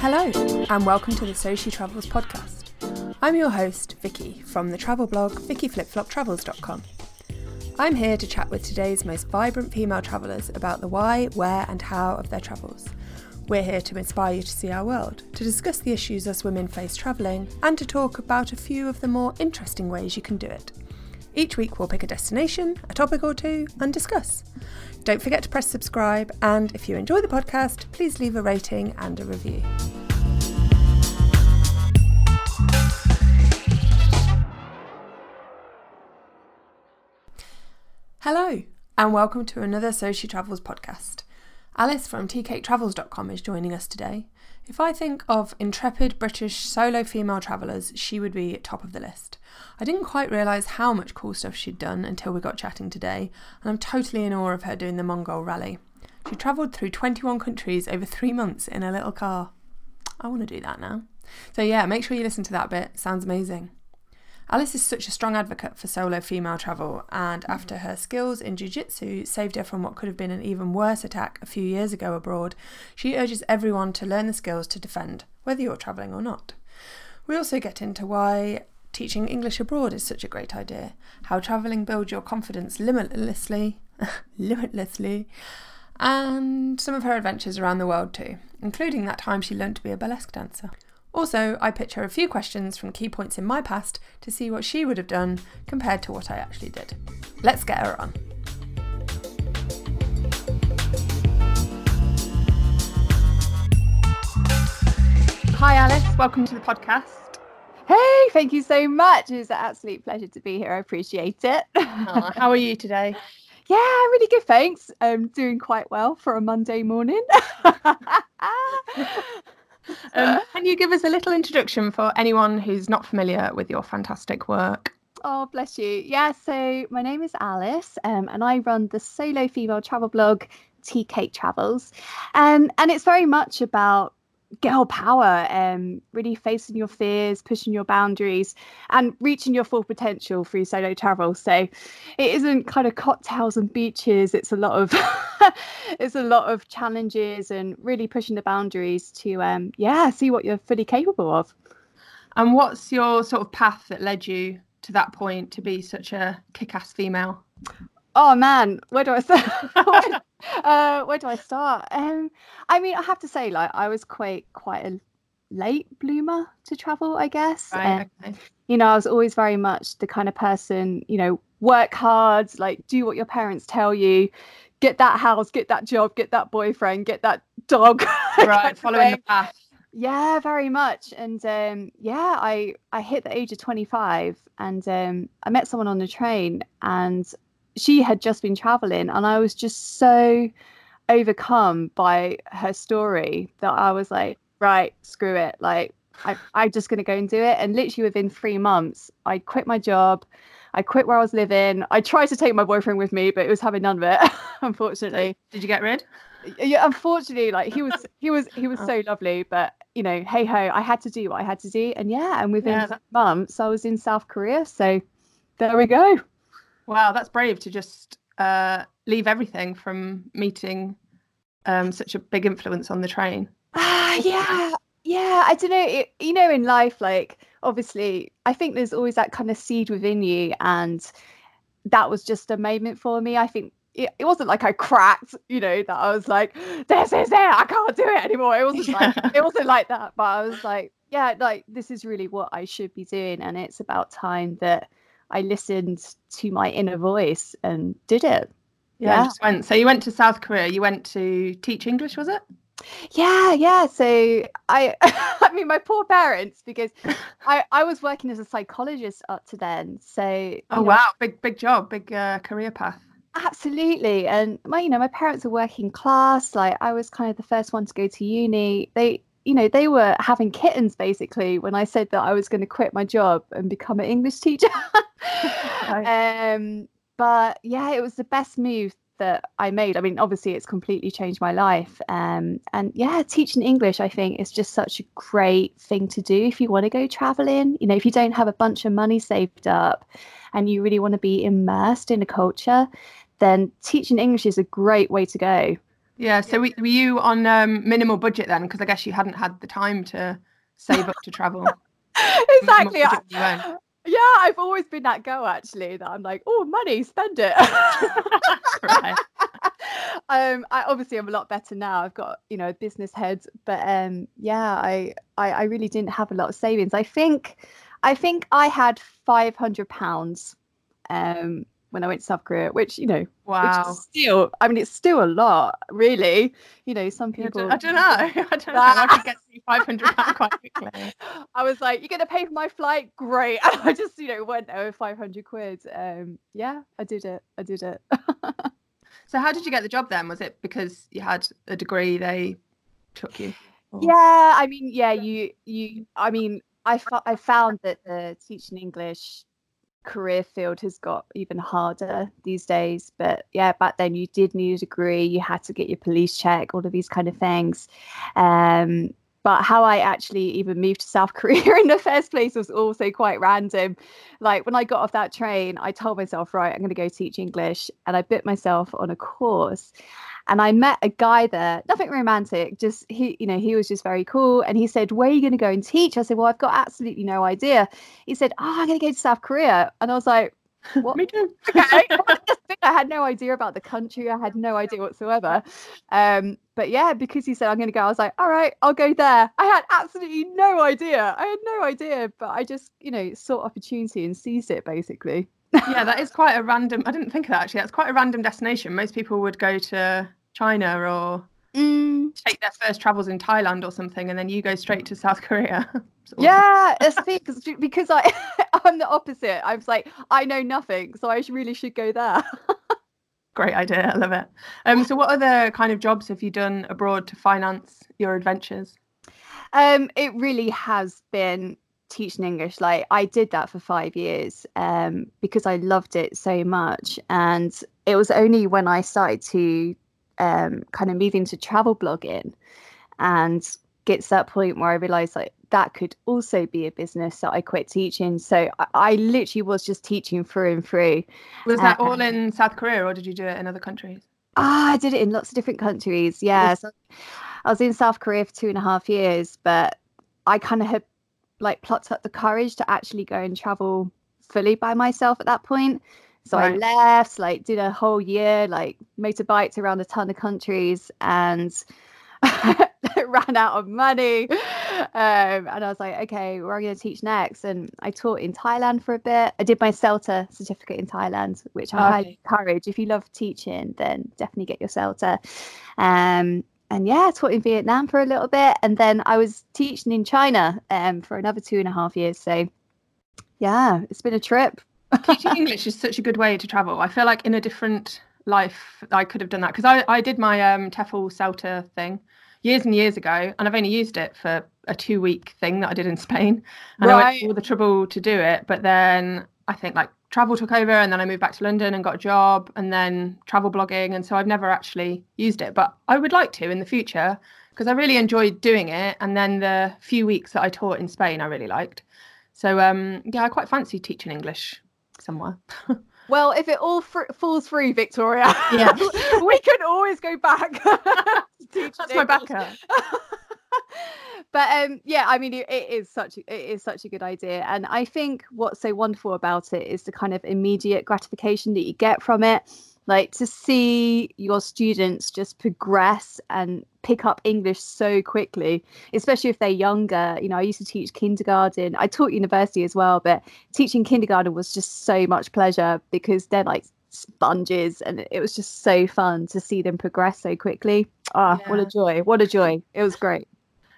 Hello, and welcome to the So She Travels podcast. I'm your host, Vicky, from the travel blog vickyflipfloptravels.com. I'm here to chat with today's most vibrant female travellers about the why, where, and how of their travels. We're here to inspire you to see our world, to discuss the issues us women face travelling, and to talk about a few of the more interesting ways you can do it. Each week we'll pick a destination, a topic or two, and discuss. Don't forget to press subscribe, and if you enjoy the podcast, please leave a rating and a review. Hello, and welcome to another So She Travels podcast. Alice from teacaketravels.com is joining us today. If I think of intrepid British solo female travellers, she would be top of the list. I didn't quite realise how much cool stuff she'd done until we got chatting today, and I'm totally in awe of her doing the Mongol Rally. She travelled through 21 countries over three months in a little car. I want to do that now. So, yeah, make sure you listen to that bit, sounds amazing. Alice is such a strong advocate for solo female travel, and mm-hmm. after her skills in jiu jitsu saved her from what could have been an even worse attack a few years ago abroad, she urges everyone to learn the skills to defend, whether you're travelling or not. We also get into why teaching English abroad is such a great idea, how travelling builds your confidence limitlessly, limitlessly, and some of her adventures around the world too, including that time she learned to be a burlesque dancer. Also, I pitch her a few questions from key points in my past to see what she would have done compared to what I actually did. Let's get her on. Hi, Alice. Welcome to the podcast. Hey, thank you so much. It's an absolute pleasure to be here. I appreciate it. Oh, how are you today? Yeah, really good. Thanks. I'm doing quite well for a Monday morning. Um, can you give us a little introduction for anyone who's not familiar with your fantastic work? Oh, bless you. Yeah, so my name is Alice, um, and I run the solo female travel blog Tea Cake Travels. Um, and it's very much about girl power um really facing your fears pushing your boundaries and reaching your full potential through solo travel. So it isn't kind of cocktails and beaches. It's a lot of it's a lot of challenges and really pushing the boundaries to um yeah see what you're fully capable of. And what's your sort of path that led you to that point to be such a kick-ass female? Oh man where do i start uh, where do I start? Um, I mean, I have to say, like, I was quite quite a late bloomer to travel, I guess. Right, um, okay. You know, I was always very much the kind of person, you know, work hard, like do what your parents tell you, get that house, get that job, get that boyfriend, get that dog. Right, following the path. Yeah, very much. And um, yeah, I I hit the age of 25 and um, I met someone on the train and she had just been traveling and I was just so overcome by her story that I was like, right, screw it. Like I, I'm just going to go and do it. And literally within three months, I quit my job. I quit where I was living. I tried to take my boyfriend with me, but it was having none of it, unfortunately. Did you get rid? Yeah, unfortunately, like he was, he was, he was so lovely, but you know, hey ho, I had to do what I had to do, and yeah, and within yeah, months, I was in South Korea. So there we go. Wow, that's brave to just uh, leave everything from meeting um, such a big influence on the train. Ah, yeah, yeah. I don't know. It, you know, in life, like obviously, I think there's always that kind of seed within you, and that was just a moment for me. I think it, it wasn't like I cracked, you know, that I was like, this is it, I can't do it anymore. It wasn't yeah. like it wasn't like that, but I was like, yeah, like this is really what I should be doing, and it's about time that I listened to my inner voice and did it. Yeah. yeah. went. So you went to South Korea. You went to teach English, was it? Yeah, yeah. So I, I mean, my poor parents, because I, I was working as a psychologist up to then. So oh know, wow, big big job, big uh, career path. Absolutely, and my you know my parents are working class. Like I was kind of the first one to go to uni. They you know, they were having kittens basically when I said that I was going to quit my job and become an English teacher. um, but yeah, it was the best move that I made. I mean, obviously, it's completely changed my life. Um, and yeah, teaching English, I think, is just such a great thing to do if you want to go traveling. You know, if you don't have a bunch of money saved up and you really want to be immersed in a culture, then teaching English is a great way to go. Yeah. So were, were you on um, minimal budget then? Because I guess you hadn't had the time to save up to travel. exactly. I, yeah, I've always been that girl actually that I'm like, oh, money, spend it. right. um, I obviously I'm a lot better now. I've got you know business head, but um, yeah, I, I I really didn't have a lot of savings. I think I think I had five hundred pounds um when I went to South Korea, which you know, wow, still, I mean, it's still a lot, really. You know, some people. I don't, know. I don't know. I could get to five hundred pounds quite quickly. I was like, "You're gonna pay for my flight? Great!" And I just, you know, went over five hundred quid. Um, yeah, I did it. I did it. so, how did you get the job then? Was it because you had a degree? They took you. Or... Yeah, I mean, yeah, you, you. I mean, I, I found that the teaching English career field has got even harder these days. But yeah, back then you did need a degree, you had to get your police check, all of these kind of things. Um, but how I actually even moved to South Korea in the first place was also quite random. Like when I got off that train, I told myself, right, I'm going to go teach English. And I bit myself on a course and I met a guy there, nothing romantic, just he, you know, he was just very cool. And he said, Where are you going to go and teach? I said, Well, I've got absolutely no idea. He said, Oh, I'm going to go to South Korea. And I was like, what? Me too. okay. I had no idea about the country. I had no idea whatsoever. Um, but yeah, because he said I'm going to go, I was like, all right, I'll go there. I had absolutely no idea. I had no idea, but I just, you know, sought opportunity and seized it basically yeah, that is quite a random. I didn't think of that actually. That's quite a random destination. Most people would go to China or mm. take their first travels in Thailand or something, and then you go straight to South Korea. yeah, because because I I'm the opposite. I was like, I know nothing, so I really should go there. Great idea. I love it. Um, so, what other kind of jobs have you done abroad to finance your adventures? Um, it really has been teaching English. Like I did that for five years um, because I loved it so much. And it was only when I started to um, kind of moving to travel blogging and get to that point where I realized like that could also be a business that I quit teaching. So I, I literally was just teaching through and through. Was that all in South Korea or did you do it in other countries? Ah, I did it in lots of different countries. Yeah. So I was in South Korea for two and a half years, but I kind of had like plucked up the courage to actually go and travel fully by myself at that point. So right. I left, like did a whole year, like motorbiked around a ton of countries and ran out of money. Um, and I was like, okay, where am I going to teach next? And I taught in Thailand for a bit. I did my CELTA certificate in Thailand, which I okay. highly encourage. If you love teaching, then definitely get your CELTA. Um, and yeah, I taught in Vietnam for a little bit, and then I was teaching in China um, for another two and a half years. So yeah, it's been a trip. Teaching English is such a good way to travel. I feel like in a different life I could have done that because I, I did my um, TEFL CELTA thing years and years ago, and I've only used it for a two week thing that I did in Spain, and right. I went all the trouble to do it. But then I think like travel took over and then I moved back to London and got a job and then travel blogging and so I've never actually used it but I would like to in the future because I really enjoyed doing it and then the few weeks that I taught in Spain I really liked so um yeah I quite fancy teaching English somewhere. Well if it all fr- falls through Victoria yeah. we can always go back. That's my backup but um, yeah, I mean, it, it is such a, it is such a good idea, and I think what's so wonderful about it is the kind of immediate gratification that you get from it. Like to see your students just progress and pick up English so quickly, especially if they're younger. You know, I used to teach kindergarten. I taught university as well, but teaching kindergarten was just so much pleasure because they're like sponges and it was just so fun to see them progress so quickly. Ah, oh, yeah. what a joy. What a joy. It was great.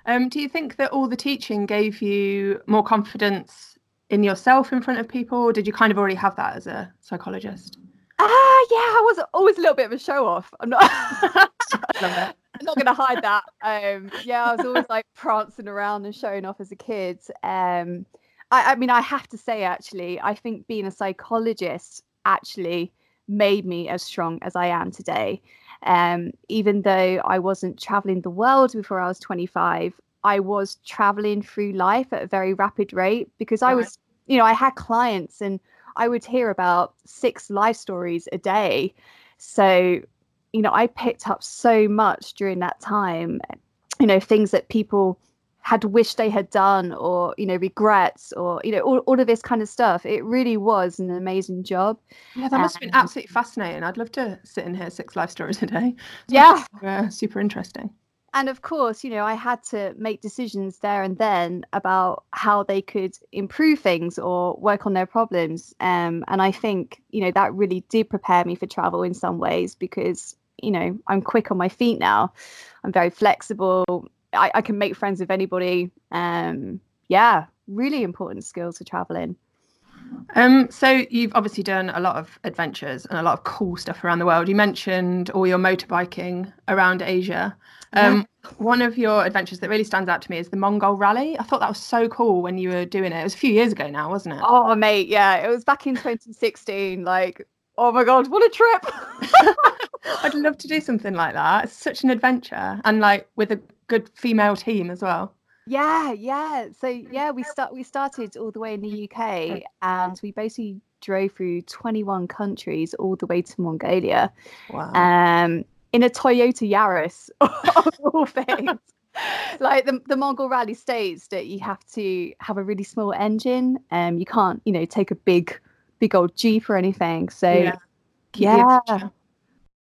Um, do you think that all the teaching gave you more confidence in yourself in front of people, or did you kind of already have that as a psychologist? Ah, yeah, I was always a little bit of a show off. I'm not. I'm not going to hide that. Um, yeah, I was always like prancing around and showing off as a kid. Um, I, I mean, I have to say, actually, I think being a psychologist actually made me as strong as I am today. Um, even though I wasn't traveling the world before I was 25, I was traveling through life at a very rapid rate because I was, you know, I had clients and I would hear about six life stories a day. So you know, I picked up so much during that time. You know, things that people had wished they had done or you know regrets or you know all, all of this kind of stuff. It really was an amazing job. Yeah that must have been absolutely fascinating. I'd love to sit in hear six life stories a day. Yeah. Uh, super interesting and of course you know i had to make decisions there and then about how they could improve things or work on their problems um, and i think you know that really did prepare me for travel in some ways because you know i'm quick on my feet now i'm very flexible I, I can make friends with anybody. Um, yeah, really important skills for traveling. Um, so you've obviously done a lot of adventures and a lot of cool stuff around the world. You mentioned all your motorbiking around Asia. Um, yeah. One of your adventures that really stands out to me is the Mongol Rally. I thought that was so cool when you were doing it. It was a few years ago now, wasn't it? Oh, mate, yeah, it was back in 2016. Like, oh my god, what a trip! I'd love to do something like that. It's such an adventure, and like with a good female team as well. Yeah, yeah. So yeah, we start we started all the way in the UK and we basically drove through 21 countries all the way to Mongolia. Wow. Um in a Toyota Yaris of all things. like the, the Mongol rally states that you have to have a really small engine. Um you can't, you know, take a big big old Jeep or anything. So yeah. yeah.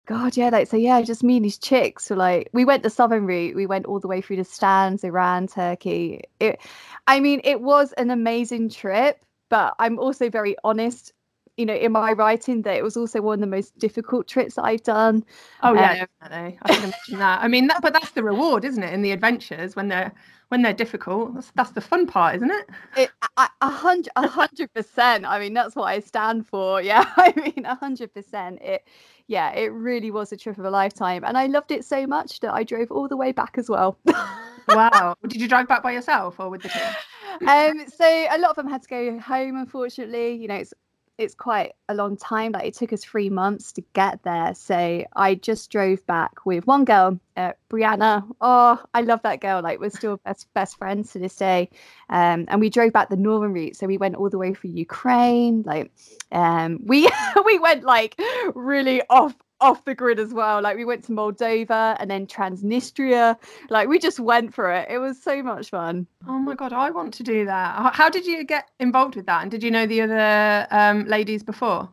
God, yeah, like so yeah, just me and these chicks. So like we went the southern route, we went all the way through the stands, Iran, Turkey. It I mean, it was an amazing trip, but I'm also very honest, you know, in my writing that it was also one of the most difficult trips that I've done. Oh yeah, um, definitely. I can imagine that. I mean that but that's the reward, isn't it, in the adventures when they're when they're difficult. That's, that's the fun part, isn't it? it a hundred, a hundred percent. I mean, that's what I stand for. Yeah, I mean, a hundred percent. It, yeah, it really was a trip of a lifetime, and I loved it so much that I drove all the way back as well. wow! Did you drive back by yourself or with the team? Um, so a lot of them had to go home. Unfortunately, you know, it's it's quite a long time. Like it took us three months to get there. So I just drove back with one girl, uh, Brianna. Oh, I love that girl. Like we're still best best friends to this day. Um, and we drove back the northern route. So we went all the way through Ukraine. Like um, we we went like really off off the grid as well. Like we went to Moldova and then Transnistria. Like we just went for it. It was so much fun. Oh my god, I want to do that. How did you get involved with that? And did you know the other um, ladies before?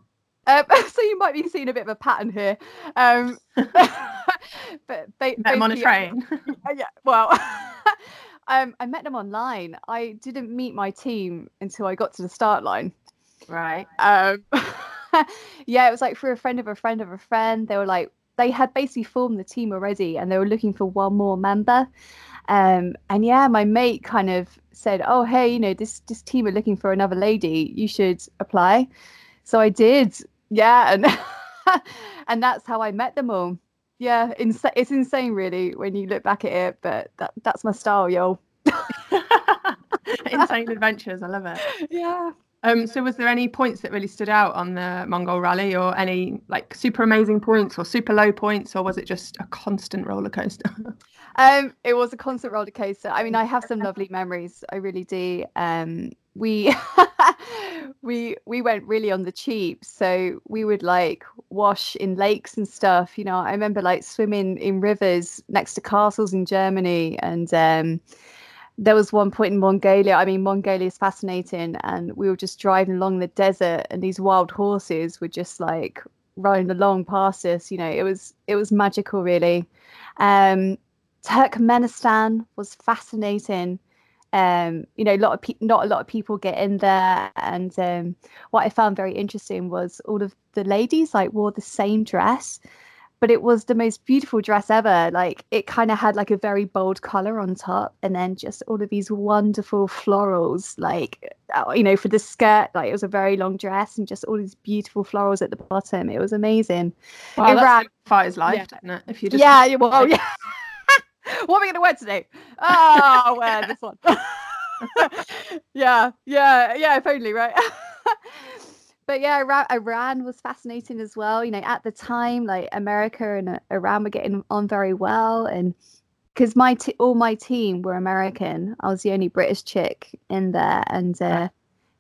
Um, so you might be seeing a bit of a pattern here. Um, but they met them on a train. yeah, well. um, I met them online. I didn't meet my team until I got to the start line. Right. Um, yeah, it was like for a friend of a friend of a friend. They were like, they had basically formed the team already and they were looking for one more member. Um, and yeah, my mate kind of said, "Oh, hey, you know, this this team are looking for another lady. You should apply." So I did. Yeah, and and that's how I met them all. Yeah, ins- it's insane, really, when you look back at it. But that that's my style, yo. insane adventures. I love it. Yeah. Um, so was there any points that really stood out on the Mongol rally or any like super amazing points or super low points or was it just a constant roller coaster? um, it was a constant roller coaster. I mean, I have some lovely memories. I really do. Um, we we we went really on the cheap so we would like wash in lakes and stuff you know i remember like swimming in rivers next to castles in germany and um there was one point in Mongolia. I mean, Mongolia is fascinating, and we were just driving along the desert, and these wild horses were just like running along past us. You know, it was it was magical, really. Um, Turkmenistan was fascinating. Um, you know, a lot of pe- not a lot of people get in there, and um, what I found very interesting was all of the ladies like wore the same dress but it was the most beautiful dress ever. Like it kind of had like a very bold color on top, and then just all of these wonderful florals, like uh, you know, for the skirt. Like it was a very long dress, and just all these beautiful florals at the bottom. It was amazing. Wow, it that's ran, life, yeah. doesn't it? If you just yeah, well, yeah. what are we gonna wear today? Oh, I'll wear this one. yeah, yeah, yeah. If only, right? But yeah, Iran was fascinating as well. You know, at the time, like America and uh, Iran were getting on very well, and because my t- all my team were American, I was the only British chick in there, and uh,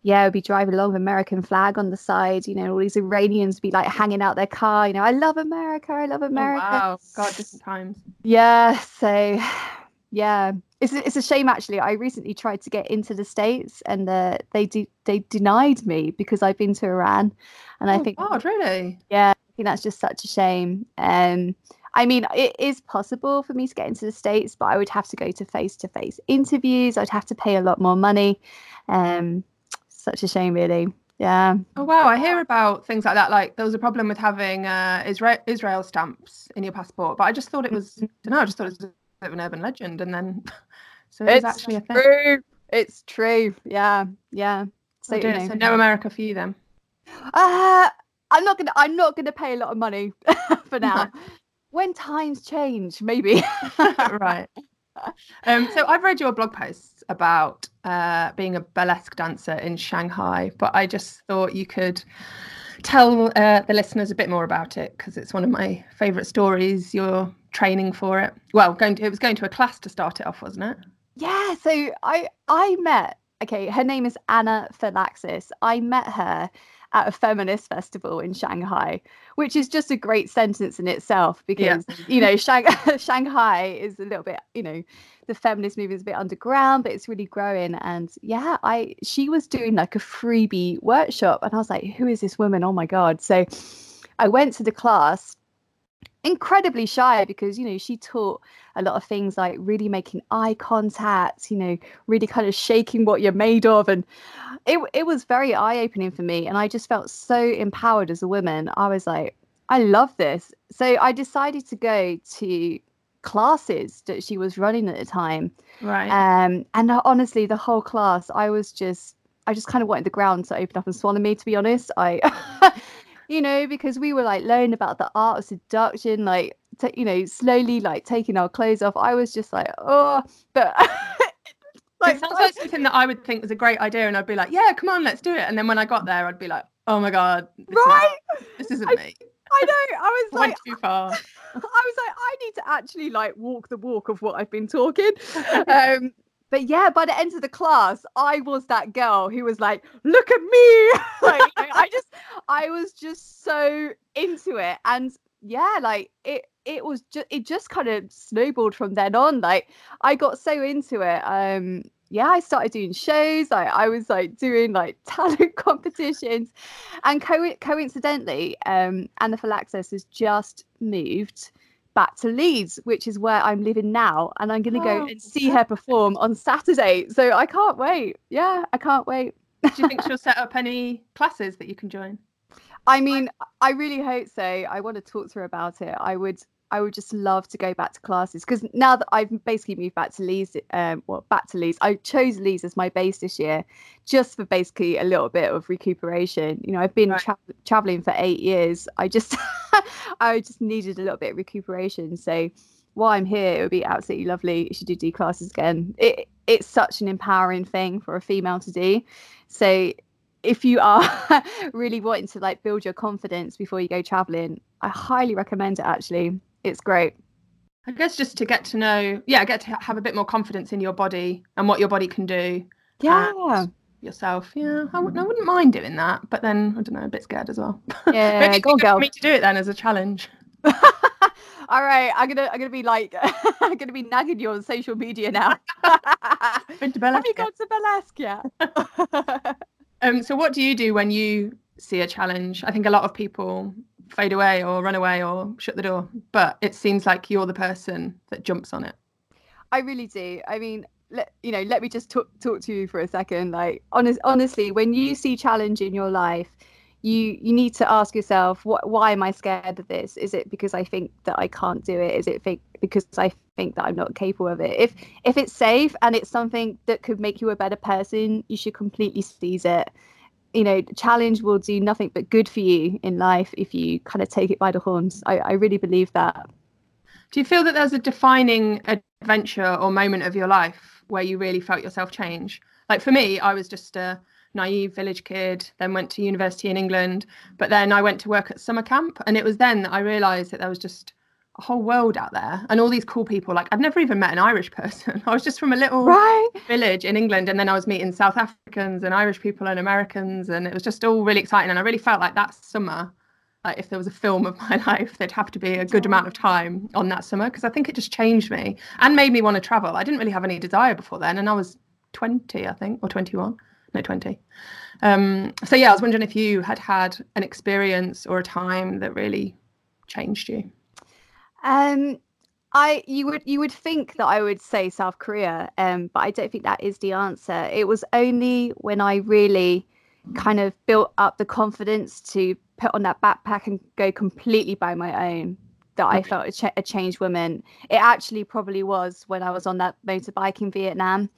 yeah, I would be driving along with American flag on the side. You know, all these Iranians be like hanging out their car. You know, I love America. I love America. Oh, wow, God, different times. Yeah. So, yeah, it's it's a shame actually. I recently tried to get into the states, and uh, they de- they denied me because I've been to Iran, and oh, I think God, really? Yeah, I think that's just such a shame. Um, I mean, it is possible for me to get into the States, but I would have to go to face to face interviews. I'd have to pay a lot more money. Um, such a shame, really. Yeah. Oh wow, I hear about things like that. Like there was a problem with having uh, Israel Israel stamps in your passport, but I just thought it was. I don't know. I just thought it was a bit of an urban legend, and then so it's actually a thing. True. It's true. Yeah. Yeah. So, you know. so no America for you then. Uh, I'm not gonna. I'm not gonna pay a lot of money for now. when times change, maybe. right. Um, so I've read your blog posts about uh, being a burlesque dancer in Shanghai, but I just thought you could tell uh, the listeners a bit more about it because it's one of my favourite stories. You're training for it. Well, going to, it was going to a class to start it off, wasn't it? Yeah. So I I met. Okay, her name is Anna Phylaxis. I met her at a feminist festival in Shanghai, which is just a great sentence in itself because yeah. you know Shang- Shanghai is a little bit you know the feminist movement is a bit underground, but it's really growing. And yeah, I she was doing like a freebie workshop, and I was like, who is this woman? Oh my god! So I went to the class incredibly shy because you know she taught a lot of things like really making eye contact you know really kind of shaking what you're made of and it, it was very eye-opening for me and i just felt so empowered as a woman i was like i love this so i decided to go to classes that she was running at the time right um and honestly the whole class i was just I just kind of wanted the ground to open up and swallow me, to be honest. I you know, because we were like learning about the art of seduction, like t- you know, slowly like taking our clothes off. I was just like, oh, but like, it sounds like something that I would think was a great idea, and I'd be like, yeah, come on, let's do it. And then when I got there, I'd be like, oh my god, this right? Is, this isn't I, me. I know. I was like, too far. I was like, I need to actually like walk the walk of what I've been talking. Um, but yeah, by the end of the class, I was that girl who was like, "Look at me!" like I just, I was just so into it, and yeah, like it, it was just, it just kind of snowballed from then on. Like I got so into it. Um, yeah, I started doing shows. I, I was like doing like talent competitions, and co- coincidentally, um, Anaphylaxis has just moved back to Leeds, which is where I'm living now, and I'm going to go oh, and see her perform on Saturday. So I can't wait. Yeah, I can't wait. Do you think she'll set up any classes that you can join? I mean, I really hope so. I want to talk to her about it. I would I would just love to go back to classes because now that I've basically moved back to Leeds, um, well, back to Leeds, I chose Leeds as my base this year, just for basically a little bit of recuperation. You know, I've been right. tra- traveling for eight years. I just, I just needed a little bit of recuperation. So while I'm here, it would be absolutely lovely if you do classes again. It, it's such an empowering thing for a female to do. So if you are really wanting to like build your confidence before you go traveling, I highly recommend it actually it's great. I guess just to get to know, yeah, get to have a bit more confidence in your body and what your body can do. Yeah. Yourself, yeah, I wouldn't mind doing that, but then I don't know, a bit scared as well. Yeah, Maybe go on, girl. Me to do it then as a challenge. All right, I'm gonna I'm gonna be like I'm gonna be nagging you on social media now. Been to. Have you gone to burlesque yet? um, so what do you do when you see a challenge? I think a lot of people fade away or run away or shut the door. But it seems like you're the person that jumps on it. I really do. I mean, let you know, let me just talk talk to you for a second. Like honest, honestly, when you see challenge in your life, you you need to ask yourself, what why am I scared of this? Is it because I think that I can't do it? Is it think, because I think that I'm not capable of it? If if it's safe and it's something that could make you a better person, you should completely seize it you know, challenge will do nothing but good for you in life if you kind of take it by the horns. I, I really believe that. Do you feel that there's a defining adventure or moment of your life where you really felt yourself change? Like for me, I was just a naive village kid, then went to university in England, but then I went to work at summer camp. And it was then that I realized that there was just a whole world out there and all these cool people. Like I've never even met an Irish person. I was just from a little right. village in England, and then I was meeting South Africans and Irish people and Americans, and it was just all really exciting. And I really felt like that summer, like if there was a film of my life, there'd have to be a good amount of time on that summer because I think it just changed me and made me want to travel. I didn't really have any desire before then, and I was 20, I think, or 21, no 20. Um, so yeah, I was wondering if you had had an experience or a time that really changed you. Um, I you would you would think that I would say South Korea, um, but I don't think that is the answer. It was only when I really kind of built up the confidence to put on that backpack and go completely by my own that I felt a, ch- a changed woman. It actually probably was when I was on that motorbike in Vietnam.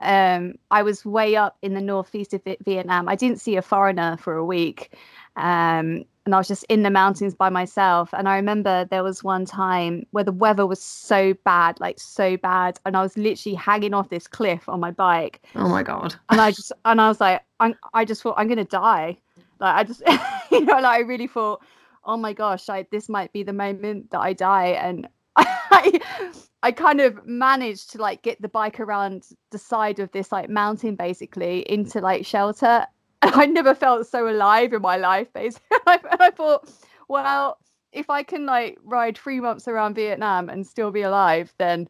Um, I was way up in the northeast of Vietnam. I didn't see a foreigner for a week. Um, and I was just in the mountains by myself. And I remember there was one time where the weather was so bad, like so bad, and I was literally hanging off this cliff on my bike. Oh my god! And I just and I was like, I I just thought I'm gonna die. Like I just, you know, like I really thought, oh my gosh, I, this might be the moment that I die. And I, I kind of managed to like get the bike around the side of this like mountain basically into like shelter I never felt so alive in my life, basically. and I thought, well, if I can like ride three months around Vietnam and still be alive, then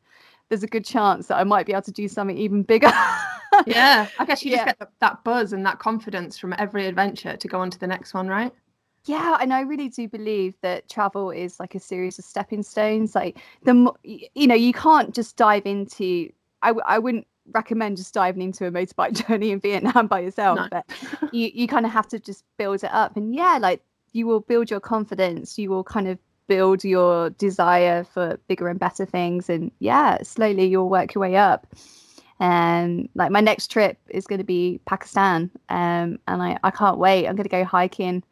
there's a good chance that I might be able to do something even bigger. yeah, I guess you yeah. just get that buzz and that confidence from every adventure to go on to the next one, right? Yeah, and I really do believe that travel is like a series of stepping stones. Like the, you know, you can't just dive into. I, I wouldn't recommend just diving into a motorbike journey in Vietnam by yourself, no. but you you kind of have to just build it up. And yeah, like you will build your confidence. You will kind of build your desire for bigger and better things. And yeah, slowly you'll work your way up. And like my next trip is going to be Pakistan, um, and I I can't wait. I'm going to go hiking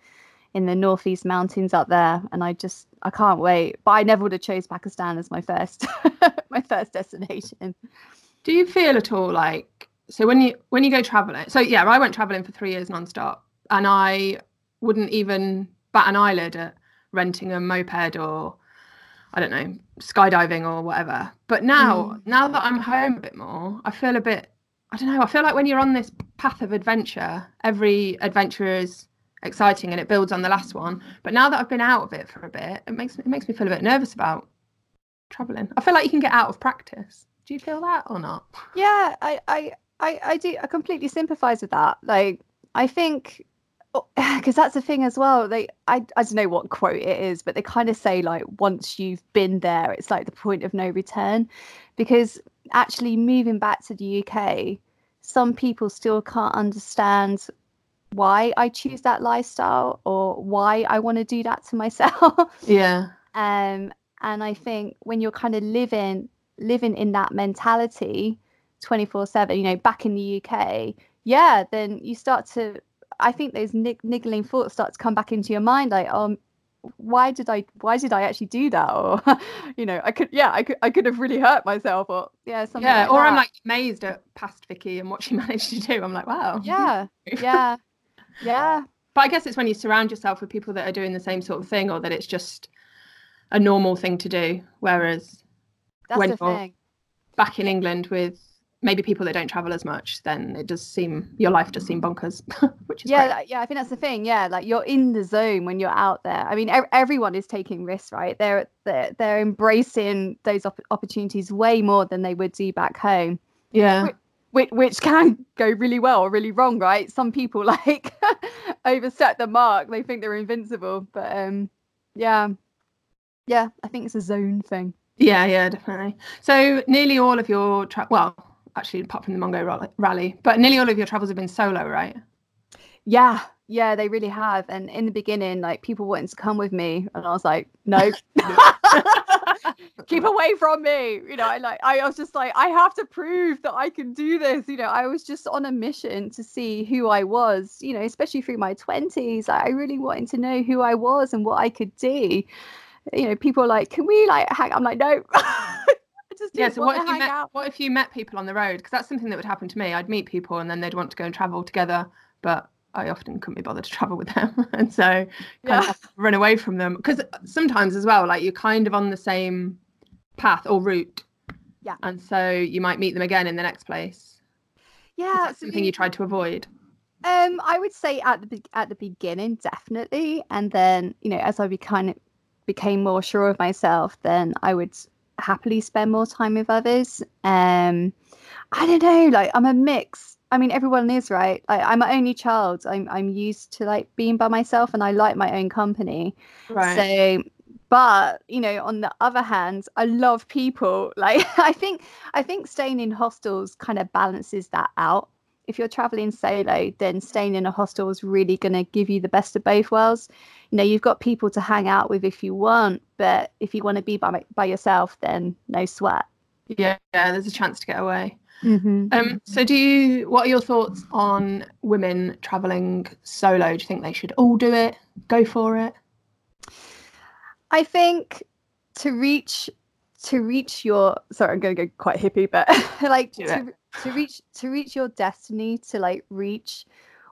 in the northeast mountains up there and i just i can't wait but i never would have chose pakistan as my first my first destination do you feel at all like so when you when you go traveling? So yeah, I went traveling for three years nonstop, and I wouldn't even bat an eyelid at renting a moped or I don't know skydiving or whatever. But now mm. now that I'm home a bit more, I feel a bit I don't know. I feel like when you're on this path of adventure, every adventure is exciting and it builds on the last one. But now that I've been out of it for a bit, it makes it makes me feel a bit nervous about traveling. I feel like you can get out of practice. Do you feel that or not? Yeah, I, I, I, I do. I completely sympathise with that. Like, I think because that's the thing as well. They, I, I don't know what quote it is, but they kind of say like once you've been there, it's like the point of no return. Because actually moving back to the UK, some people still can't understand why I choose that lifestyle or why I want to do that to myself. Yeah. Um, and I think when you're kind of living living in that mentality 24 7 you know back in the uk yeah then you start to i think those nig- niggling thoughts start to come back into your mind like um why did i why did i actually do that? Or you know i could yeah i could i could have really hurt myself or yeah something yeah like or that. i'm like amazed at past vicky and what she managed to do. I'm like wow. Yeah yeah yeah. But i guess it's when you surround yourself with people that are doing the same sort of thing or that it's just a normal thing to do whereas that's when the thing. back in England with maybe people that don't travel as much, then it does seem your life does seem bonkers, which is yeah, great. yeah. I think that's the thing. Yeah, like you're in the zone when you're out there. I mean, everyone is taking risks, right? They're they're, they're embracing those op- opportunities way more than they would do back home. Yeah. Which, which can go really well or really wrong, right? Some people like overstep the mark; they think they're invincible. But um, yeah, yeah, I think it's a zone thing. Yeah, yeah, definitely. So nearly all of your tra- well, actually, apart from the Mongol rally, but nearly all of your travels have been solo, right? Yeah, yeah, they really have. And in the beginning, like people wanted to come with me, and I was like, no, keep away from me. You know, I like I was just like, I have to prove that I can do this. You know, I was just on a mission to see who I was. You know, especially through my twenties, I really wanted to know who I was and what I could do you know, people are like, can we like hang? I'm like, no. yeah. So what if you met? Out. What if you met people on the road? Because that's something that would happen to me. I'd meet people and then they'd want to go and travel together, but I often couldn't be bothered to travel with them, and so kind Yeah. of run away from them because sometimes as well, like you're kind of on the same path or route, Yeah. and so you might meet them again in the next place. Is Yeah, that something you tried to avoid? Um, I would say at the at the beginning, definitely, and then you know, as I be kind of became more sure of myself, then I would happily spend more time with others. Um, I don't know, like I'm a mix. I mean, everyone is right. Like, I'm my only child. I'm I'm used to like being by myself, and I like my own company. So, but you know, on the other hand, I love people. Like I think I think staying in hostels kind of balances that out. If you're traveling solo, then staying in a hostel is really going to give you the best of both worlds. You know, you've got people to hang out with if you want, but if you want to be by by yourself, then no sweat. yeah, yeah, there's a chance to get away. Mm-hmm. Um, so do you? What are your thoughts on women traveling solo? Do you think they should all do it? Go for it? I think to reach to reach your sorry, I'm going to go quite hippie, but like to, to reach to reach your destiny, to like reach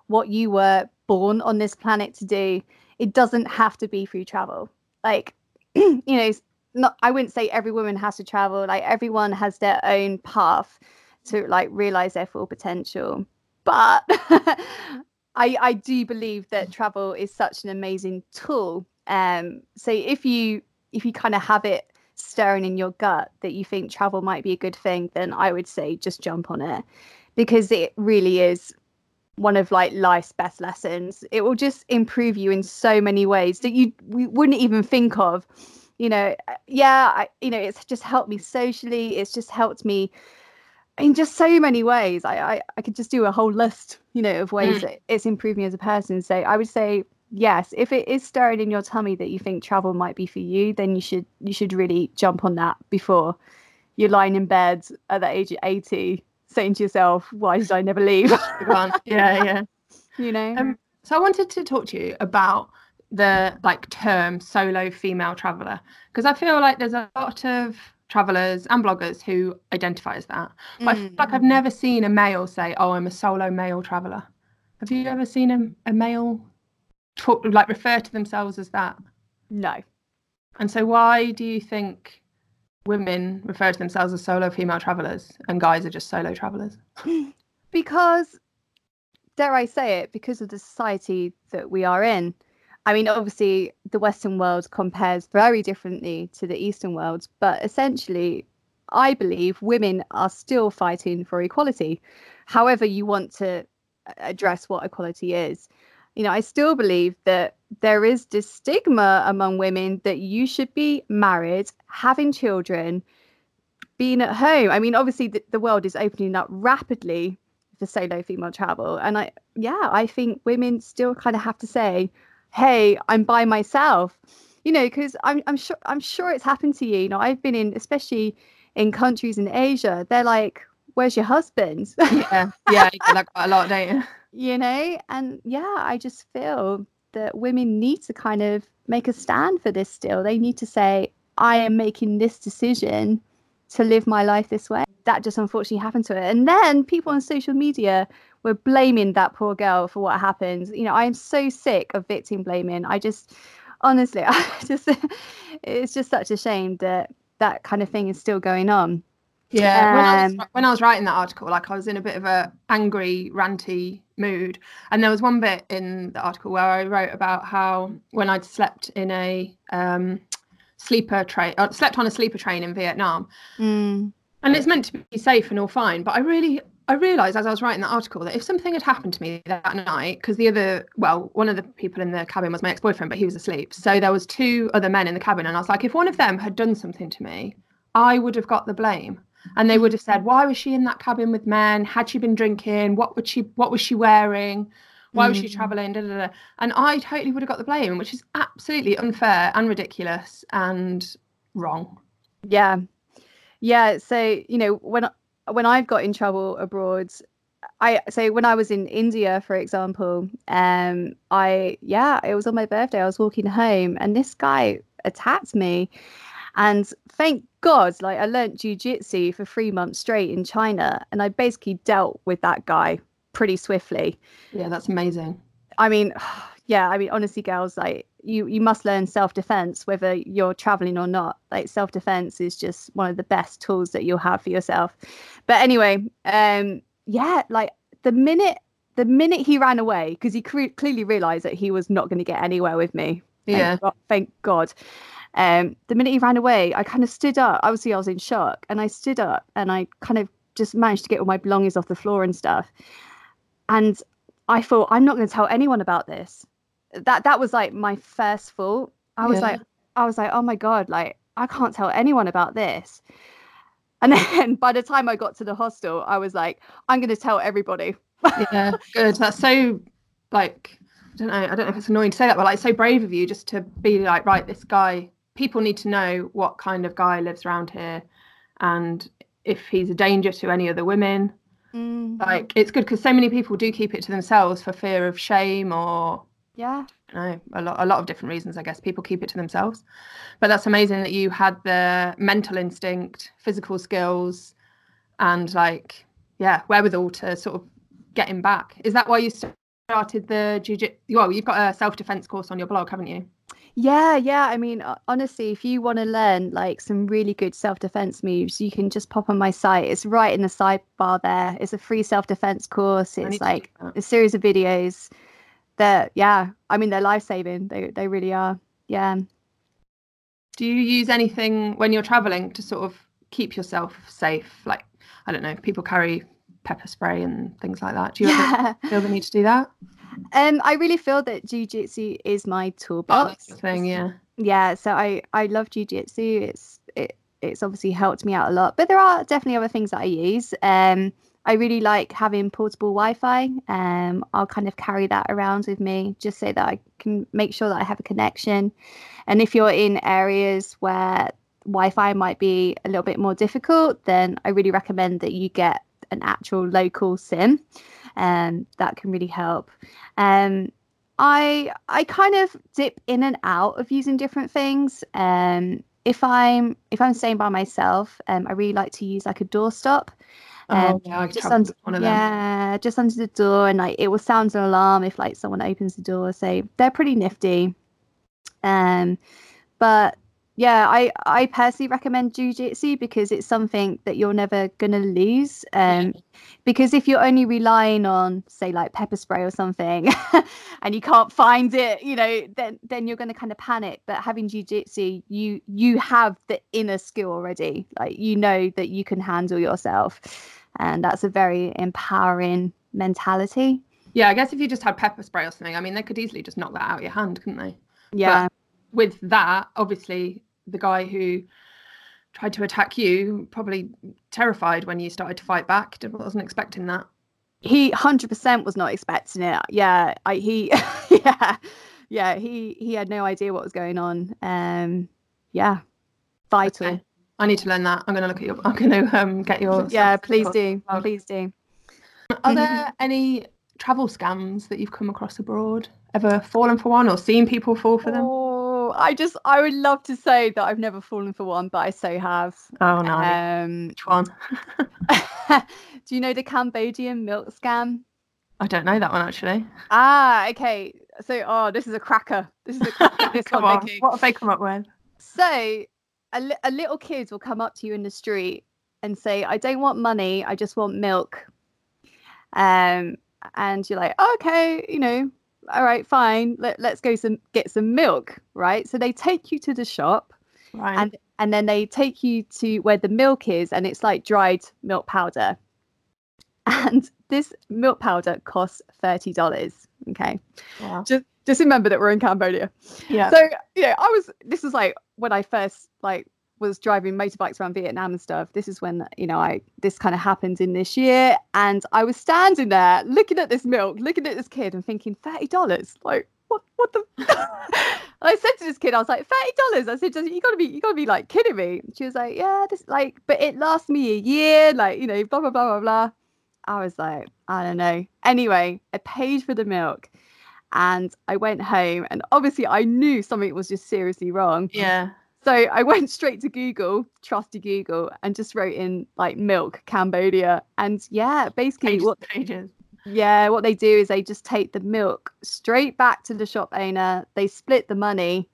what you were born on this planet to do, it doesn't have to be through travel. Like you know, not I wouldn't say every woman has to travel. Like everyone has their own path to like realize their full potential. But I I do believe that travel is such an amazing tool. Um, so if you if you kind of have it stirring in your gut that you think travel might be a good thing, then I would say just jump on it because it really is one of like life's best lessons. It will just improve you in so many ways that you we wouldn't even think of. You know, uh, yeah, I, you know, it's just helped me socially. It's just helped me in just so many ways. I, I, I could just do a whole list, you know, of ways Mm. that it's improved me as a person. So I would say yes, if it is stirring in your tummy that you think travel might be for you, then you should you should really jump on that before you're lying in bed at the age of 80 saying to yourself, why did I never leave? Yeah, yeah. you know? Um, so I wanted to talk to you about the like term solo female traveler because I feel like there's a lot of travelers and bloggers who identify as that. But I feel like I've never seen a male say, "Oh, I'm a solo male traveler." Have you ever seen a, a male talk like refer to themselves as that? no. And so, why do you think women refer to themselves as solo female travelers and guys are just solo travelers? because dare I say it, because of the society that we are in. I mean, obviously, the Western world compares very differently to the Eastern world, but essentially, I believe women are still fighting for equality. However, you want to address what equality is. You know, I still believe that there is this stigma among women that you should be married, having children, being at home. I mean, obviously, the, the world is opening up rapidly for solo female travel. And I, yeah, I think women still kind of have to say, "Hey, I'm by myself," you know, because I'm, I'm sure, I'm sure it's happened to you. You know, I've been in, especially in countries in Asia. They're like, "Where's your husband?" Yeah, yeah, you get that quite a lot, don't you? You know, and yeah, I just feel that women need to kind of make a stand for this. Still, they need to say, "I am making this decision." to live my life this way. That just unfortunately happened to her. And then people on social media were blaming that poor girl for what happened. You know, I am so sick of victim blaming. I just honestly, I just it's just such a shame that that kind of thing is still going on. Yeah, when, I was, Um, when I was writing that article, like I was in a bit of a angry, ranty mood, and there was one bit in the article where I wrote about how when I'd slept in a um, sleeper train, uh, slept on a sleeper train in Vietnam, Mm, and it's meant to be safe and all fine, but I really. I realised as I was writing that article that if something had happened to me that night, because the other, well, one of the people in the cabin was my ex-boyfriend, but he was asleep. So there was two other men in the cabin, and I was like, if one of them had done something to me, I would have got the blame and they would have said why was she in that cabin with men had she been drinking what would she what was she wearing why was she Mm. traveling da, da, da. and i totally would have got the blame which is absolutely unfair and ridiculous and wrong yeah, yeah. So you know when when I've got in trouble abroad, I so when I was in India, for example, um, I yeah, it was on my birthday. I was walking home, and this guy attacked me, and thank God, like I learnt jujitsu for three months straight in China, and I basically dealt with that guy pretty swiftly. yeah that's amazing I mean, yeah, I mean, honestly, girls, like you, you must learn self defense whether you're traveling or not. Like self defense is just one of the best tools that you'll have for yourself. But anyway, um, yeah, like the minute the minute he ran away because he cre- clearly realized that he was not going to get anywhere with me. Thank Yeah. God, thank God. Um, the minute he ran away, I kind of stood up. Obviously, I was in shock, and I stood up and I kind of just managed to get all my belongings off the floor and stuff. And I thought, I'm not going to tell anyone about this. That that was like my first thought. I was Yeah. like, I was like, oh my god, like I can't tell anyone about this. And then by the time I got to the hostel, I was like, I'm going to tell everybody. yeah, good. That's so like I don't know. I don't know if it's annoying to say that, but like so brave of you just to be like, right, this guy. People need to know what kind of guy lives around here, and if he's a danger to any other women. Mm-hmm. Like it's good because so many people do keep it to themselves for fear of shame or yeah, know a lot a lot of different reasons. I guess people keep it to themselves. But that's amazing that you had the mental instinct, physical skills, and like yeah, wherewithal to sort of get him back. Is that why you started the jiu-jitsu? Well, you've got a self-defense course on your blog, haven't you? Yeah, yeah. I mean, honestly, if you want to learn like some really good self defense moves, you can just pop on my site. It's right in the sidebar there. It's a free self defense course. It's like a series of videos that, yeah, I mean, they're life saving. They, they really are. Yeah. Do you use anything when you're traveling to sort of keep yourself safe? Like I don't know, people carry pepper spray and things like that. Do you Yeah. ever feel the need to do that? Um, I really feel that jujitsu is my toolbox. that's the thing, yeah. yeah so i i love jiu-jitsu it's it, it's obviously helped me out a lot but there are definitely other things that i use um i really like having portable wi-fi um i'll kind of carry that around with me just so that i can make sure that i have a connection and if you're in areas where wi-fi might be a little bit more difficult then i really recommend that you get an actual local sim and that can really help um I I kind of dip in and out of using different things. Um, if I'm if I'm staying by myself, um, I really like to use like a doorstop. Um, oh, yeah, just under, one of them. yeah, just under the door, and like it will sound an alarm if like someone opens the door. So they're pretty nifty. Um, but yeah, I I personally recommend jujitsu because it's something that you're never gonna lose. Um, because if you're only relying on say like pepper spray or something and you can't find it you know then then you're going to kind of panic. But having jiu-jitsu you you have the inner skill already. Like you know that you can handle yourself. And that's a very empowering mentality. Yeah, I guess if you just had pepper spray or something, I mean, they could easily just knock that out of your hand, couldn't they? yeah. With that, obviously, the guy who tried to attack you probably terrified when you started to fight back. Didn't- Wasn't expecting that. he 100% was not expecting it yeah I, he yeah yeah he he had no idea what was going on um yeah vital Okay. I need to learn that. I'm going to look at your. I'm going to um, get your. yeah please do blog. please do Are there any travel scams that you've come across abroad? Ever fallen for one or seen people fall for them? Oh, I just I would love to say that I've never fallen for one, but I so have. Oh no, Um, which one? do you know the Cambodian milk scam? I don't know that one actually. Ah, okay. So, oh, this is a cracker. This is a cracker. This Come one, on, what have they come up with? So, a, li- a little kid will come up to you in the street and say, "I don't want money. I just want milk." Um, and you're like, "Okay, you know, all right, fine. Let, let's go some get some milk, right?" So they take you to the shop. Right. and and then they take you to where the milk is and it's like dried milk powder and this milk powder costs $30 okay Wow. just just remember that we're in cambodia Yeah. so you know i was this is like when i first like was driving motorbikes around vietnam and stuff this is when you know i this kind of happened in this year and i was standing there looking at this milk looking at this kid and thinking $30 like what what the I said to this kid, I was like, thirty dollars. I said, you gotta be, you gotta be like kidding me. She was like, yeah, this like, but it lasts me a year, like you know, blah blah blah blah blah. I was like, I don't know. Anyway, I paid for the milk, and I went home, and obviously I knew something was just seriously wrong. yeah. So I went straight to Google, trusty Google, and just wrote in like milk Cambodia, and yeah, basically Pages, what pages. Yeah, what they do is they just take the milk straight back to the shop owner. They split the money,